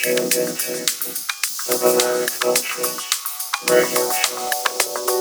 Changing Seasons, Civilized Cultures, Radio Show.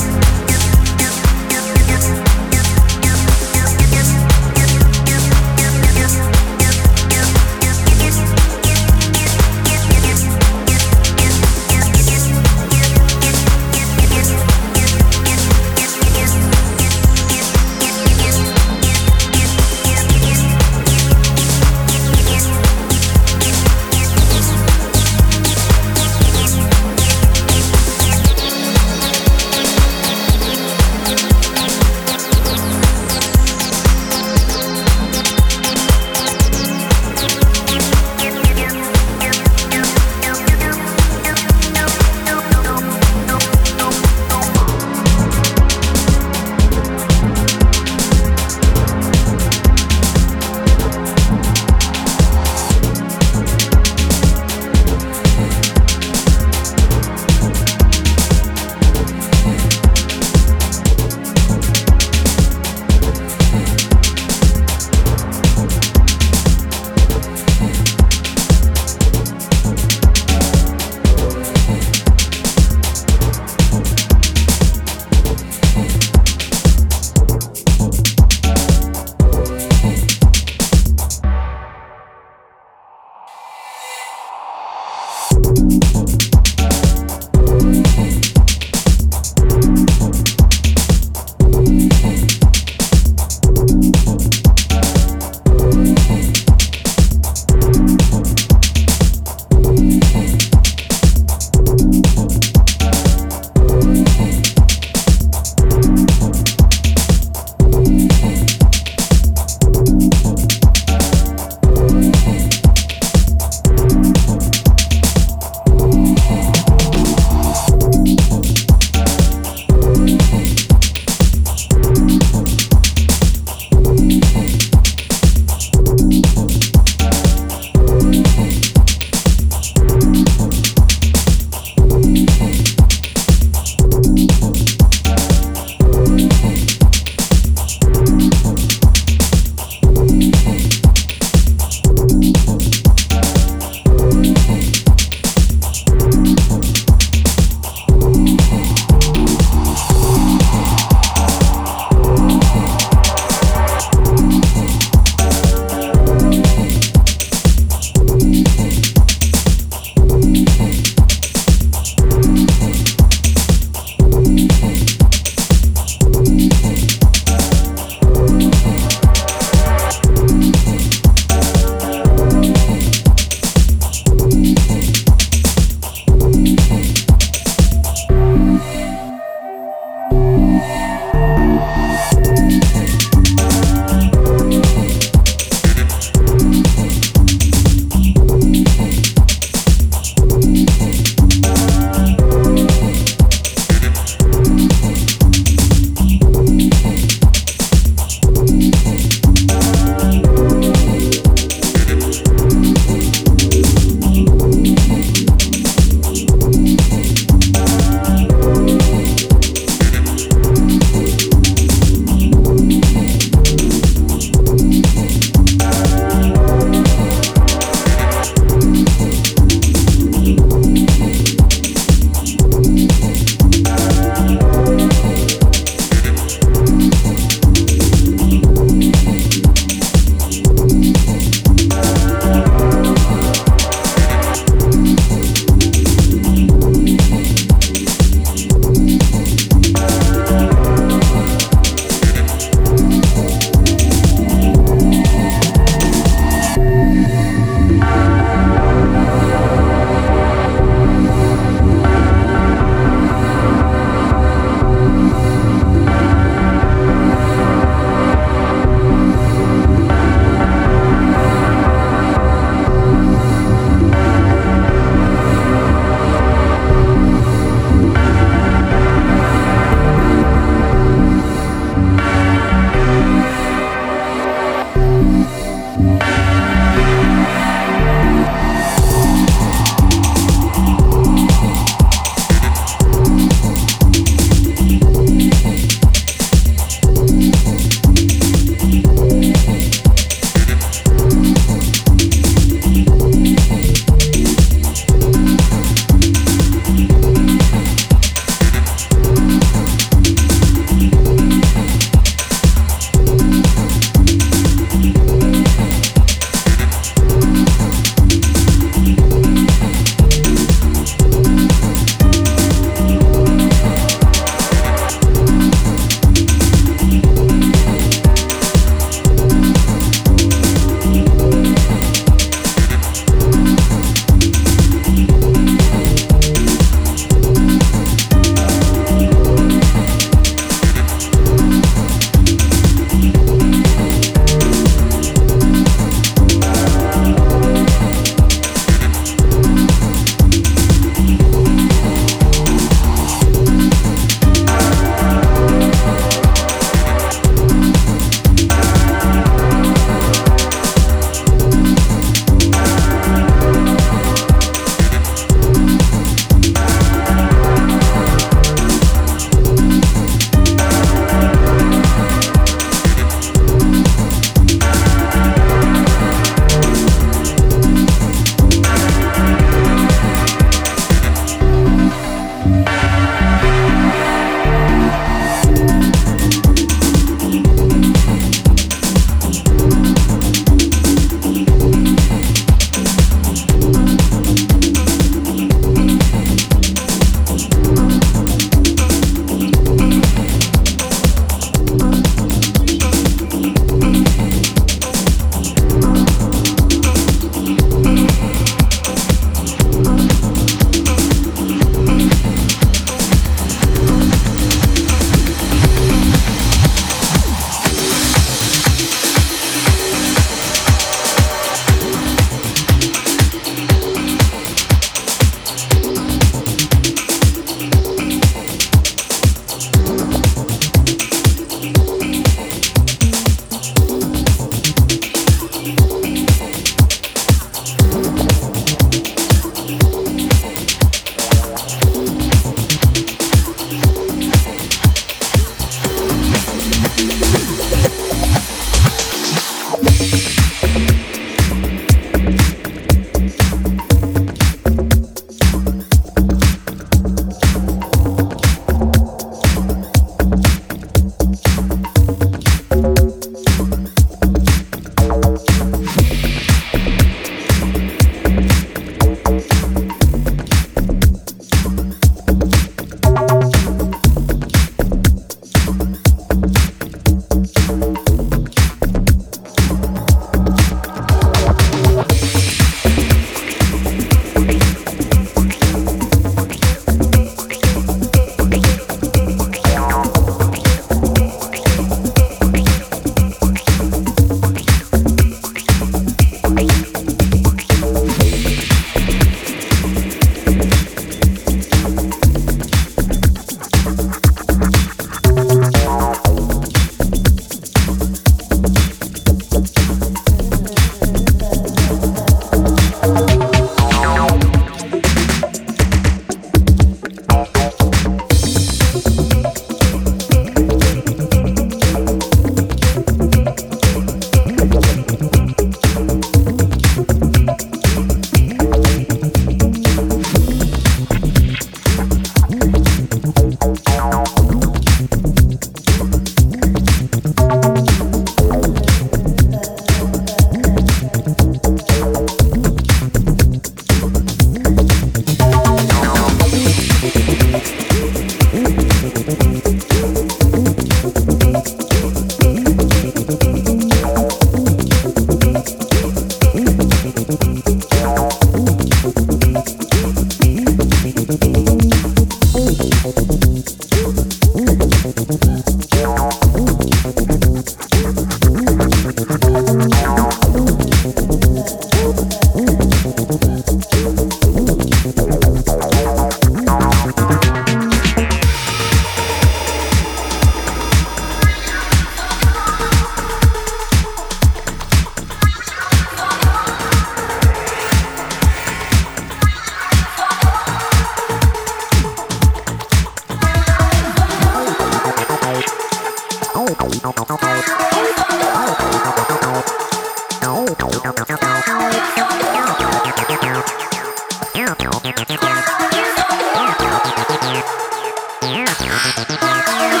Thank.